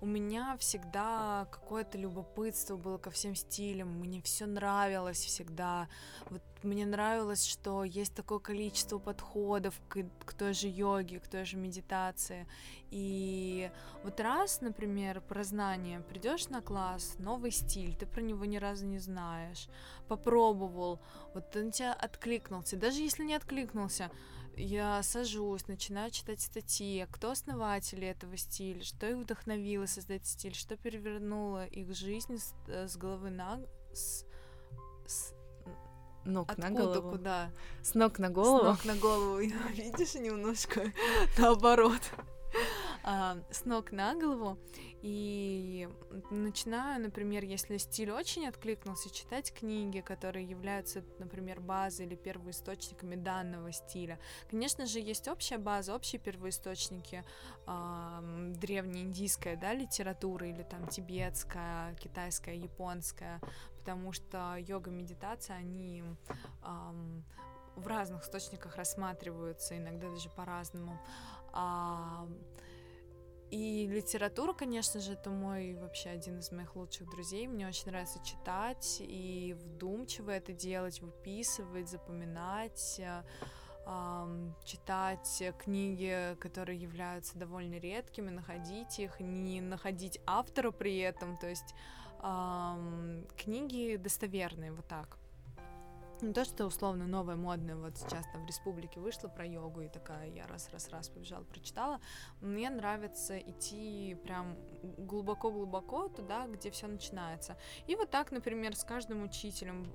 у меня всегда какое-то любопытство было ко всем стилям, мне все нравилось всегда. Вот мне нравилось, что есть такое количество подходов к, к той же йоге, к той же медитации. И вот раз, например, про знание, придешь на класс, новый стиль, ты про него ни разу не знаешь, попробовал, вот он тебя откликнулся, даже если не откликнулся, я сажусь, начинаю читать статьи, кто основатели этого стиля, что их вдохновило создать стиль, что перевернуло их жизнь с, э, с головы на... С, с, ног Откуда, на голову. куда? С ног на голову. С ног на голову. Видишь, немножко наоборот. А, с ног на голову. И начинаю, например, если стиль очень откликнулся, читать книги, которые являются, например, базой или первоисточниками данного стиля. Конечно же, есть общая база, общие первоисточники, э, древнеиндийская да, литература или там тибетская, китайская, японская, потому что йога, медитация, они э, в разных источниках рассматриваются, иногда даже по-разному. И литература, конечно же, это мой вообще один из моих лучших друзей. Мне очень нравится читать и вдумчиво это делать, выписывать, запоминать, э, читать книги, которые являются довольно редкими, находить их, не находить автора при этом, то есть книги достоверные, вот так. Не то, что условно новое, модное, вот сейчас там в республике вышло про йогу, и такая я раз-раз-раз побежала, прочитала. Мне нравится идти прям глубоко-глубоко туда, где все начинается. И вот так, например, с каждым учителем.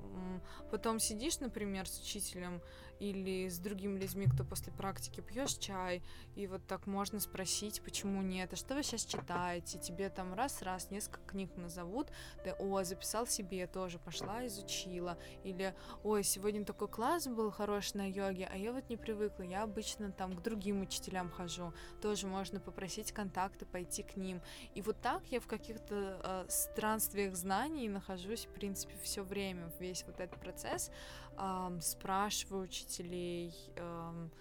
Потом сидишь, например, с учителем, или с другими людьми, кто после практики пьешь чай, и вот так можно спросить, почему нет, а что вы сейчас читаете, тебе там раз-раз несколько книг назовут, ты, о, записал себе тоже, пошла, изучила, или, ой, сегодня такой класс был хороший на йоге, а я вот не привыкла, я обычно там к другим учителям хожу, тоже можно попросить контакты, пойти к ним, и вот так я в каких-то э, странствиях знаний нахожусь, в принципе, все время, весь вот этот процесс, эм, спрашиваю учителей, эм,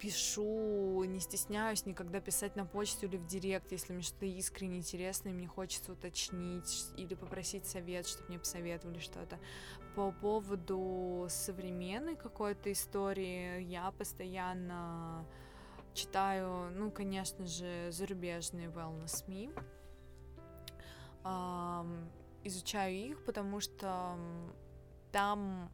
пишу, не стесняюсь никогда писать на почту или в директ, если мне что-то искренне интересно, и мне хочется уточнить или попросить совет, чтобы мне посоветовали что-то. По поводу современной какой-то истории я постоянно читаю, ну, конечно же, зарубежные wellness me, эм, изучаю их, потому что там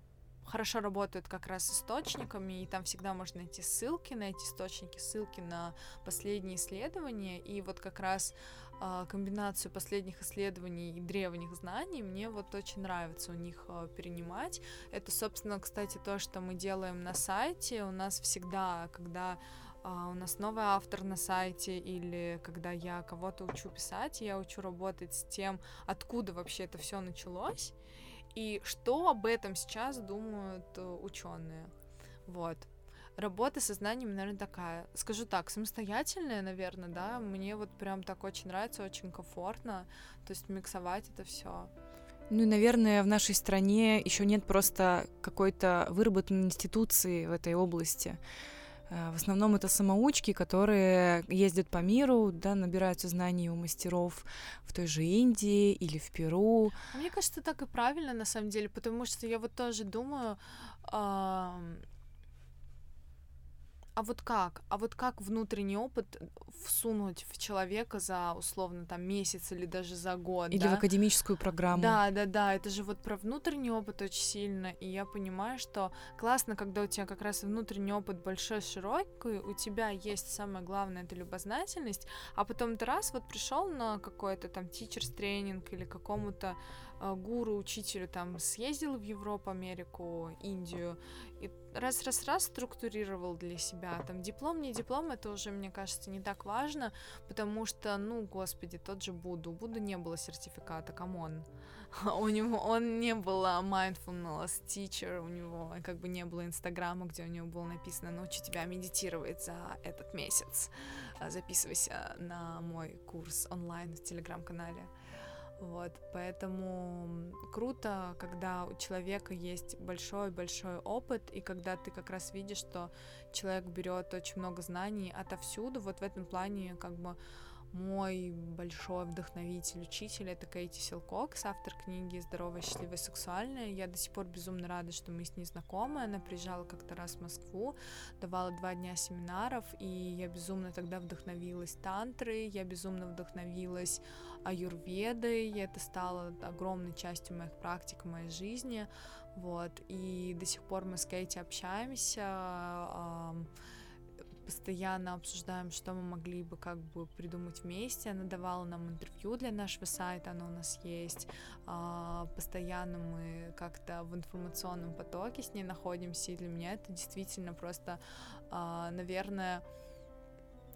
хорошо работают как раз с источниками, и там всегда можно найти ссылки на эти источники, ссылки на последние исследования, и вот как раз э, комбинацию последних исследований и древних знаний мне вот очень нравится у них э, перенимать. Это, собственно, кстати, то, что мы делаем на сайте. У нас всегда, когда Uh, у нас новый автор на сайте, или когда я кого-то учу писать, я учу работать с тем, откуда вообще это все началось, и что об этом сейчас думают э, ученые. Вот. Работа со знаниями, наверное, такая. Скажу так, самостоятельная, наверное, да. Мне вот прям так очень нравится, очень комфортно. То есть миксовать это все. Ну и, наверное, в нашей стране еще нет просто какой-то выработанной институции в этой области. Э, в основном это самоучки, которые ездят по миру, да, набираются знаний у мастеров в той же Индии или в Перу. Мне кажется, так и правильно на самом деле, потому что я вот тоже думаю, а вот как? А вот как внутренний опыт всунуть в человека за условно там месяц или даже за год? Или да? в академическую программу. Да, да, да. Это же вот про внутренний опыт очень сильно. И я понимаю, что классно, когда у тебя как раз внутренний опыт большой, широкий, у тебя есть самое главное это любознательность, а потом ты раз вот пришел на какой-то там teachers training или какому-то э, гуру, учителю там съездил в Европу, Америку, Индию, и раз-раз-раз структурировал для себя. Там диплом, не диплом, это уже, мне кажется, не так важно, потому что, ну, господи, тот же Буду. У Буду не было сертификата, come on. У него, он не был mindfulness teacher, у него как бы не было инстаграма, где у него было написано, научу тебя медитировать за этот месяц. Записывайся на мой курс онлайн в телеграм-канале. Вот, поэтому круто, когда у человека есть большой-большой опыт, и когда ты как раз видишь, что человек берет очень много знаний отовсюду, вот в этом плане как бы мой большой вдохновитель, учитель — это Кейти Силкокс, автор книги «Здоровая, счастливая, сексуальная». Я до сих пор безумно рада, что мы с ней знакомы. Она приезжала как-то раз в Москву, давала два дня семинаров, и я безумно тогда вдохновилась тантрой, я безумно вдохновилась аюрведой, и это стало огромной частью моих практик, моей жизни, вот, и до сих пор мы с Кейти общаемся, постоянно обсуждаем, что мы могли бы как бы придумать вместе. Она давала нам интервью для нашего сайта, оно у нас есть. А, постоянно мы как-то в информационном потоке с ней находимся, и для меня это действительно просто, а, наверное,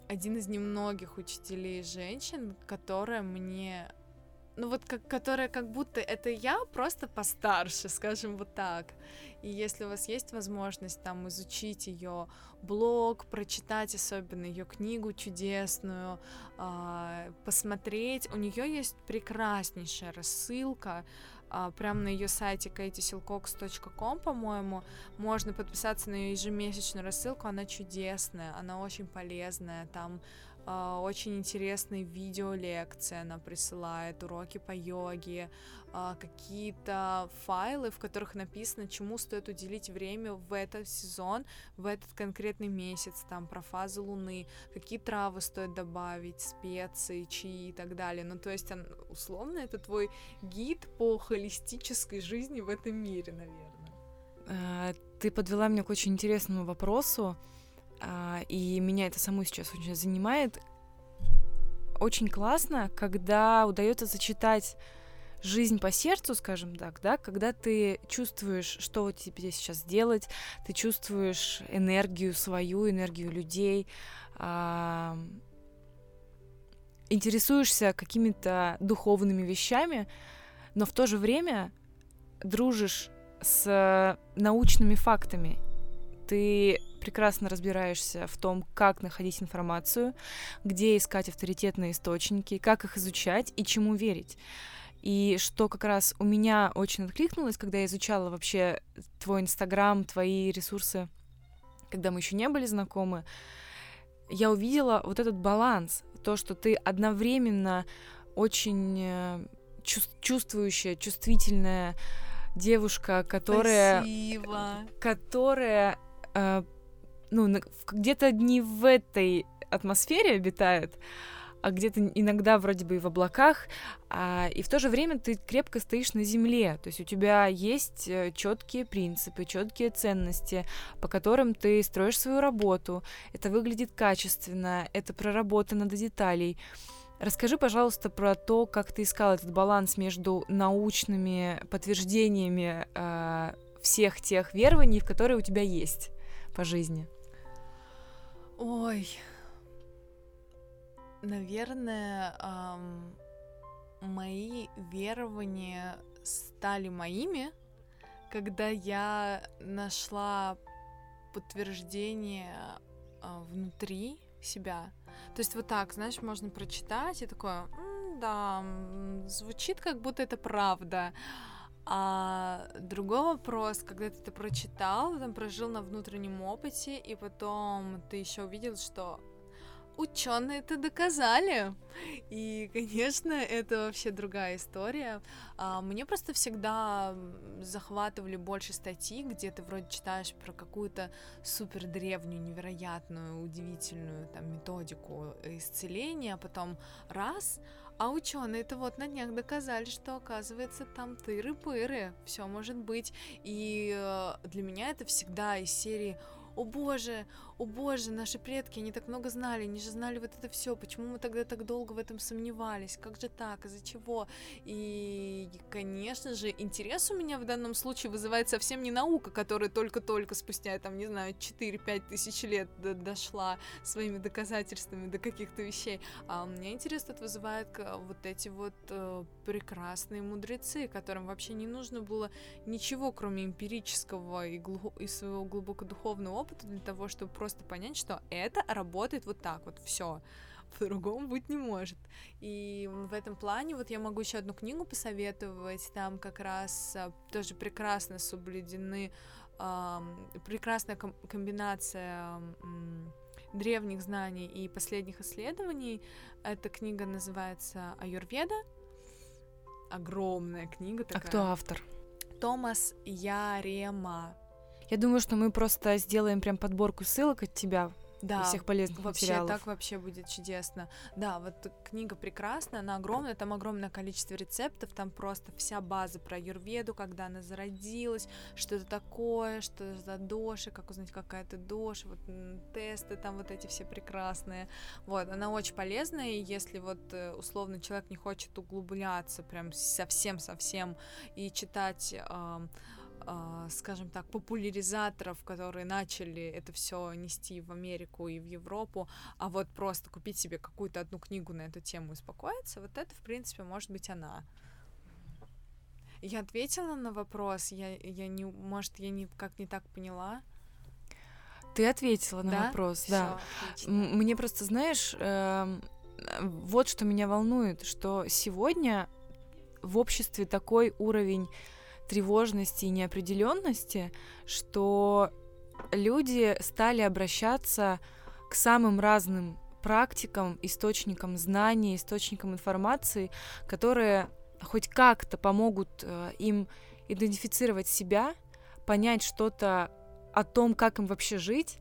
один из немногих учителей женщин, которая мне ну вот как, которая как будто это я просто постарше, скажем вот так. И если у вас есть возможность там изучить ее блог, прочитать особенно ее книгу чудесную, э, посмотреть, у нее есть прекраснейшая рассылка а, прямо на ее сайте katiesilcox.com, по-моему, можно подписаться на ее ежемесячную рассылку, она чудесная, она очень полезная, там очень интересные видеолекции она присылает, уроки по йоге, а, какие-то файлы, в которых написано, чему стоит уделить время в этот сезон, в этот конкретный месяц, там про фазы Луны, какие травы стоит добавить, специи, чаи и так далее. Ну, то есть, он, условно, это твой гид по холистической жизни в этом мире, наверное. А, ты подвела меня к очень интересному вопросу, а, и меня это само сейчас очень занимает. Очень классно, когда удается зачитать жизнь по сердцу, скажем так, да, когда ты чувствуешь, что тебе сейчас делать, ты чувствуешь энергию свою, энергию людей, а, интересуешься какими-то духовными вещами, но в то же время дружишь с научными фактами. Ты прекрасно разбираешься в том, как находить информацию, где искать авторитетные источники, как их изучать и чему верить. И что как раз у меня очень откликнулось, когда я изучала вообще твой Инстаграм, твои ресурсы, когда мы еще не были знакомы, я увидела вот этот баланс, то, что ты одновременно очень э, чувствующая, чувствительная девушка, которая, Спасибо. которая, э, ну где-то не в этой атмосфере обитает, а где-то иногда вроде бы и в облаках, а, и в то же время ты крепко стоишь на земле, то есть у тебя есть э, четкие принципы, четкие ценности, по которым ты строишь свою работу, это выглядит качественно, это проработано до деталей. Расскажи, пожалуйста, про то, как ты искал этот баланс между научными подтверждениями э, всех тех верований, которые у тебя есть по жизни. Ой, наверное, эм, мои верования стали моими, когда я нашла подтверждение э, внутри себя. То есть вот так, знаешь, можно прочитать и такое, да, звучит как будто это правда. А другой вопрос, когда ты это прочитал, потом прожил на внутреннем опыте, и потом ты еще увидел, что ученые это доказали. И, конечно, это вообще другая история. А, мне просто всегда захватывали больше статьи, где ты вроде читаешь про какую-то супер древнюю, невероятную, удивительную там методику исцеления, а потом раз, а ученые это вот на днях доказали, что оказывается там тыры-пыры, все может быть. И э, для меня это всегда из серии о боже, о боже, наши предки, они так много знали, они же знали вот это все, почему мы тогда так долго в этом сомневались, как же так, из-за чего? И, конечно же, интерес у меня в данном случае вызывает совсем не наука, которая только-только спустя, там, не знаю, 4-5 тысяч лет дошла своими доказательствами до каких-то вещей, а у меня интерес тут вызывает вот эти вот э, прекрасные мудрецы, которым вообще не нужно было ничего, кроме эмпирического и, глуб... и своего глубоко духовного опыта для того, чтобы просто просто понять, что это работает вот так вот, все по-другому быть не может. И в этом плане вот я могу еще одну книгу посоветовать, там как раз а, тоже прекрасно соблюдены, э, прекрасная ком- комбинация э, древних знаний и последних исследований. Эта книга называется Аюрведа. Огромная книга такая. А кто автор? Томас Ярема. Я думаю, что мы просто сделаем прям подборку ссылок от тебя да, всех полезных вообще материалов. так вообще будет чудесно. Да, вот книга прекрасная, она огромная, там огромное количество рецептов, там просто вся база про юрведу, когда она зародилась, что это такое, что за доши, как узнать, какая это доша, вот тесты там вот эти все прекрасные. Вот, она очень полезная, и если вот э, условно человек не хочет углубляться прям совсем-совсем и читать э, скажем так, популяризаторов, которые начали это все нести в Америку и в Европу, а вот просто купить себе какую-то одну книгу на эту тему и успокоиться, вот это, в принципе, может быть она. Я ответила на вопрос, я, я не, может, я не, как не так поняла. Ты ответила на да? вопрос, Всё, да. Отлично. Мне просто, знаешь, э, вот что меня волнует, что сегодня в обществе такой уровень тревожности и неопределенности, что люди стали обращаться к самым разным практикам, источникам знаний, источникам информации, которые хоть как-то помогут э, им идентифицировать себя, понять что-то о том, как им вообще жить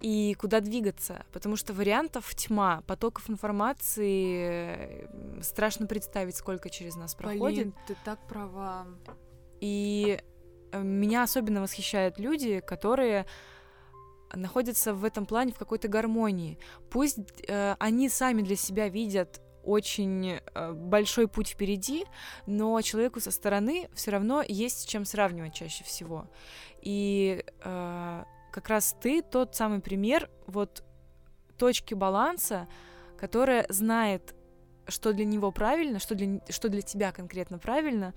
и куда двигаться, потому что вариантов тьма, потоков информации э, страшно представить, сколько через нас проходит. Полин, ты так права. И э, меня особенно восхищают люди, которые находятся в этом плане в какой-то гармонии. Пусть э, они сами для себя видят очень э, большой путь впереди, но человеку со стороны все равно есть с чем сравнивать чаще всего. И э, как раз ты тот самый пример вот точки баланса, которая знает, что для него правильно, что для, что для тебя конкретно правильно,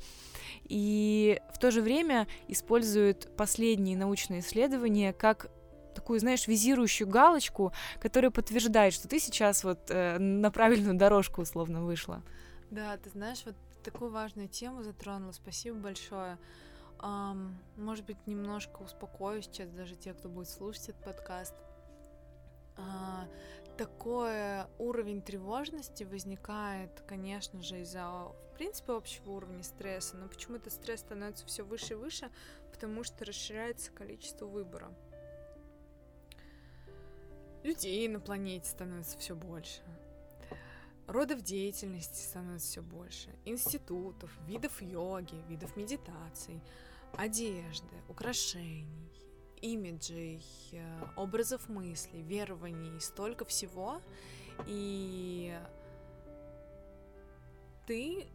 и в то же время использует последние научные исследования как такую, знаешь, визирующую галочку, которая подтверждает, что ты сейчас вот э, на правильную дорожку условно вышла. Да, ты знаешь, вот такую важную тему затронула. Спасибо большое. Um, может быть, немножко успокою сейчас даже те, кто будет слушать этот подкаст. Uh, такой уровень тревожности возникает, конечно же, из-за, в принципе, общего уровня стресса, но почему этот стресс становится все выше и выше, потому что расширяется количество выбора. Людей на планете становится все больше, родов деятельности становится все больше, институтов, видов йоги, видов медитаций, одежды, украшений, имиджей, э, образов мыслей, верований, столько всего. И ты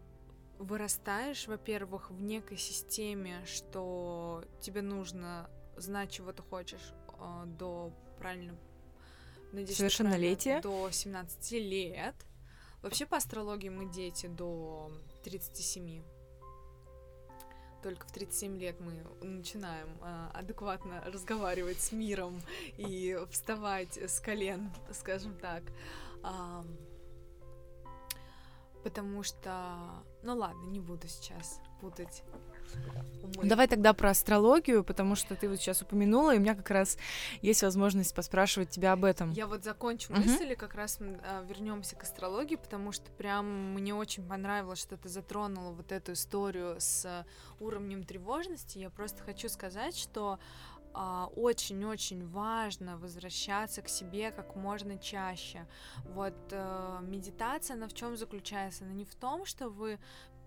вырастаешь, во-первых, в некой системе, что тебе нужно знать, чего ты хочешь э, до правильно Надеюсь, Совершеннолетие? До 17 лет. Вообще по астрологии мы дети до 37. Только в 37 лет мы начинаем э, адекватно разговаривать с миром и вставать с колен, скажем так. Э, потому что... Ну ладно, не буду сейчас путать. Давай тогда про астрологию, потому что ты вот сейчас упомянула, и у меня как раз есть возможность поспрашивать тебя об этом. Я вот закончу uh-huh. мысль, и как раз а, вернемся к астрологии, потому что прям мне очень понравилось, что ты затронула вот эту историю с уровнем тревожности. Я просто хочу сказать, что а, очень-очень важно возвращаться к себе как можно чаще. Вот э, медитация, она в чем заключается? Она не в том, что вы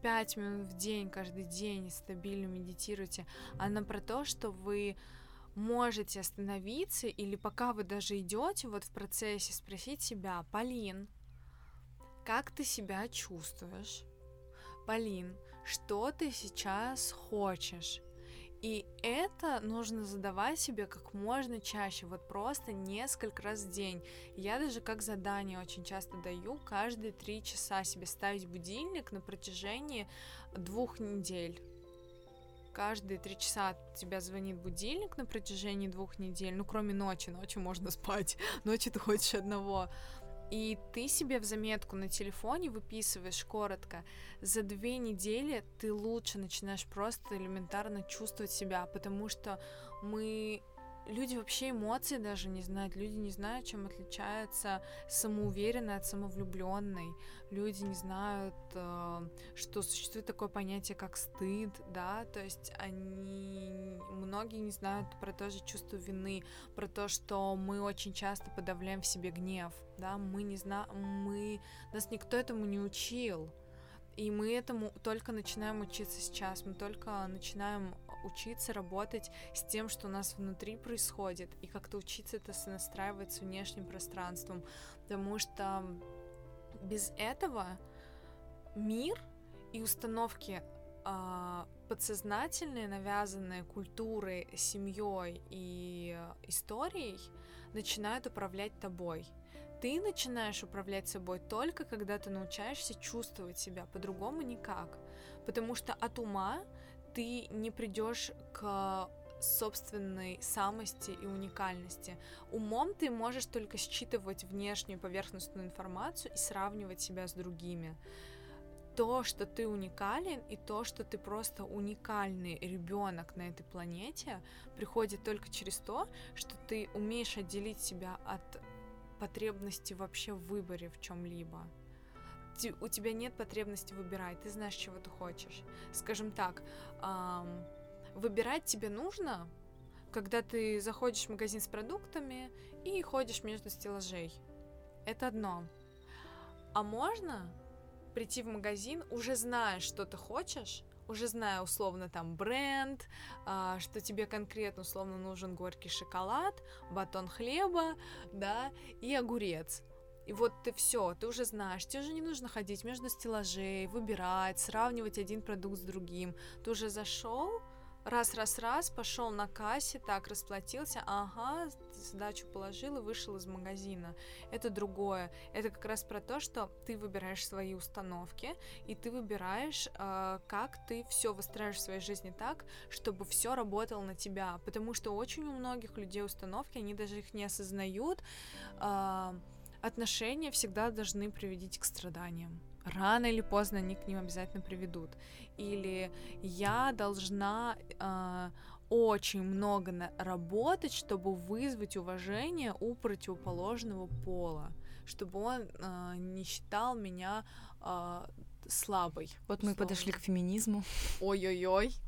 5 минут в день, каждый день стабильно медитируете, она про то, что вы можете остановиться или пока вы даже идете вот в процессе спросить себя, Полин, как ты себя чувствуешь? Полин, что ты сейчас хочешь? И это нужно задавать себе как можно чаще, вот просто несколько раз в день. Я даже как задание очень часто даю каждые три часа себе ставить будильник на протяжении двух недель. Каждые три часа тебя звонит будильник на протяжении двух недель, ну кроме ночи, ночью можно спать, ночью ты хочешь одного. И ты себе в заметку на телефоне выписываешь коротко. За две недели ты лучше начинаешь просто элементарно чувствовать себя, потому что мы люди вообще эмоции даже не знают, люди не знают, чем отличается самоуверенный от самовлюбленной, люди не знают, э, что существует такое понятие, как стыд, да, то есть они, многие не знают про то же чувство вины, про то, что мы очень часто подавляем в себе гнев, да, мы не знаем, мы, нас никто этому не учил, и мы этому только начинаем учиться сейчас, мы только начинаем учиться работать с тем, что у нас внутри происходит, и как-то учиться это сонастраивать с внешним пространством, потому что без этого мир и установки э, подсознательные, навязанные культурой, семьей и историей, начинают управлять тобой ты начинаешь управлять собой только когда ты научаешься чувствовать себя, по-другому никак. Потому что от ума ты не придешь к собственной самости и уникальности. Умом ты можешь только считывать внешнюю поверхностную информацию и сравнивать себя с другими. То, что ты уникален, и то, что ты просто уникальный ребенок на этой планете, приходит только через то, что ты умеешь отделить себя от потребности вообще в выборе в чем-либо. У тебя нет потребности выбирать, ты знаешь, чего ты хочешь. Скажем так, эм, выбирать тебе нужно, когда ты заходишь в магазин с продуктами и ходишь между стеллажей. Это одно. А можно прийти в магазин, уже зная, что ты хочешь, уже зная условно там бренд, а, что тебе конкретно условно нужен горький шоколад, батон хлеба, да, и огурец. И вот ты все, ты уже знаешь, тебе уже не нужно ходить между стеллажей, выбирать, сравнивать один продукт с другим. Ты уже зашел, раз, раз, раз, пошел на кассе, так, расплатился, ага, сдачу положил и вышел из магазина. Это другое. Это как раз про то, что ты выбираешь свои установки, и ты выбираешь, э, как ты все выстраиваешь в своей жизни так, чтобы все работало на тебя. Потому что очень у многих людей установки, они даже их не осознают. Э, отношения всегда должны приводить к страданиям рано или поздно они к ним обязательно приведут. Или я должна э, очень много работать, чтобы вызвать уважение у противоположного пола, чтобы он э, не считал меня э, слабой. Вот мы подошли к феминизму. Ой-ой-ой.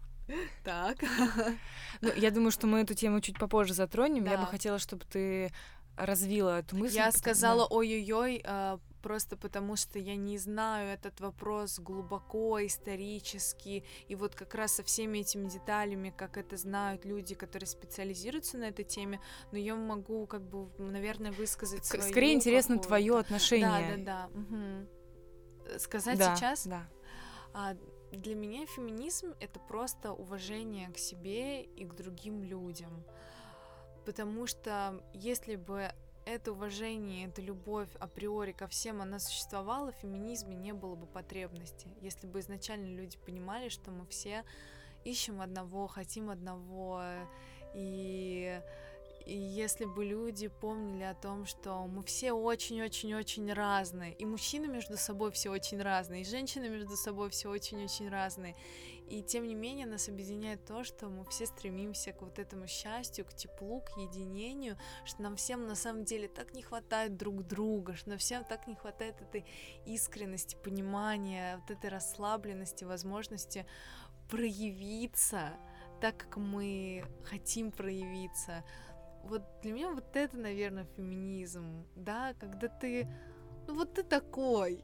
Так. Ну, я думаю, что мы эту тему чуть попозже затронем. Да. Я бы хотела, чтобы ты развила эту мысль. Я сказала ой-ой-ой, просто потому что я не знаю этот вопрос глубоко, исторически, и вот как раз со всеми этими деталями, как это знают люди, которые специализируются на этой теме, но я могу, как бы, наверное, высказать свою Скорее интересно твое отношение. Да, да, да. Угу. Сказать да, сейчас? Да. А, для меня феминизм — это просто уважение к себе и к другим людям. Потому что если бы это уважение, это любовь априори ко всем, она существовала, в феминизме не было бы потребности. Если бы изначально люди понимали, что мы все ищем одного, хотим одного, и и если бы люди помнили о том, что мы все очень-очень-очень разные, и мужчины между собой все очень разные, и женщины между собой все очень-очень разные, и тем не менее нас объединяет то, что мы все стремимся к вот этому счастью, к теплу, к единению, что нам всем на самом деле так не хватает друг друга, что нам всем так не хватает этой искренности, понимания, вот этой расслабленности, возможности проявиться так, как мы хотим проявиться. Вот для меня вот это, наверное, феминизм, да, когда ты, ну вот ты такой,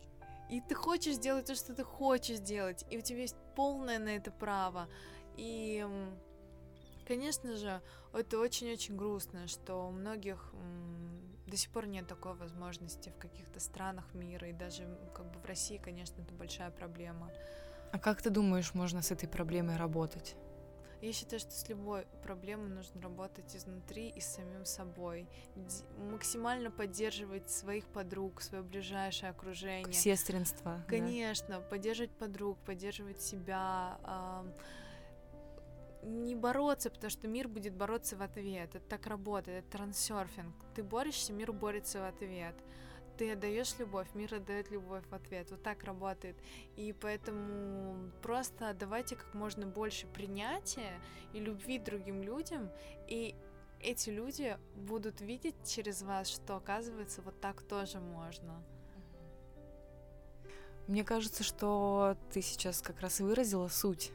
и ты хочешь делать то, что ты хочешь делать, и у тебя есть полное на это право. И, конечно же, это очень-очень грустно, что у многих до сих пор нет такой возможности в каких-то странах мира, и даже как бы в России, конечно, это большая проблема. А как ты думаешь, можно с этой проблемой работать? Я считаю, что с любой проблемой нужно работать изнутри и с самим собой. Д- максимально поддерживать своих подруг, свое ближайшее окружение. Сестринство. Конечно, да. поддерживать подруг, поддерживать себя. Э- не бороться, потому что мир будет бороться в ответ. Это так работает, это трансерфинг. Ты борешься, мир борется в ответ ты отдаешь любовь, мир отдает любовь в ответ. Вот так работает. И поэтому просто давайте как можно больше принятия и любви другим людям, и эти люди будут видеть через вас, что оказывается вот так тоже можно. Мне кажется, что ты сейчас как раз выразила суть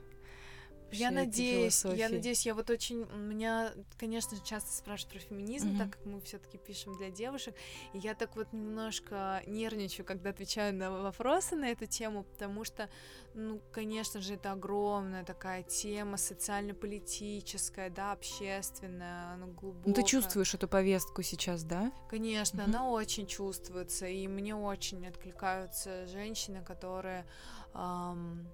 я надеюсь, я надеюсь, я вот очень, меня, конечно же, часто спрашивают про феминизм, mm-hmm. так как мы все-таки пишем для девушек, и я так вот немножко нервничаю, когда отвечаю на вопросы на эту тему, потому что, ну, конечно же, это огромная такая тема социально-политическая, да, общественная, она глубокая. Ну, ты чувствуешь эту повестку сейчас, да? Конечно, mm-hmm. она очень чувствуется, и мне очень откликаются женщины, которые эм,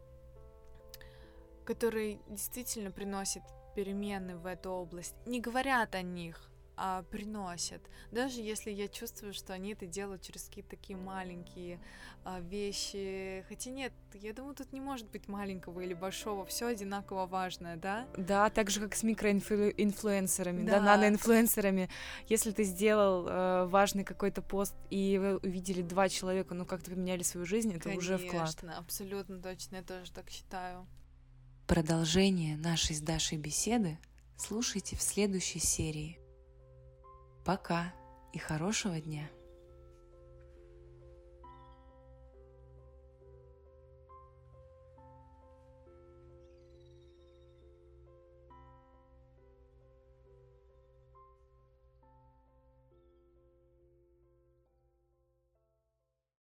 которые действительно приносят перемены в эту область, не говорят о них, а приносят. Даже если я чувствую, что они это делают через какие-то такие маленькие а, вещи. Хотя нет, я думаю, тут не может быть маленького или большого, все одинаково важное, да? Да, так же как с микроинфлюенсерами, да, да наноинфлюенсерами. Если ты сделал э, важный какой-то пост и вы увидели два человека, ну как-то поменяли свою жизнь, это Конечно, уже вклад. Конечно, абсолютно точно, я тоже так считаю. Продолжение нашей с Дашей беседы слушайте в следующей серии. Пока и хорошего дня!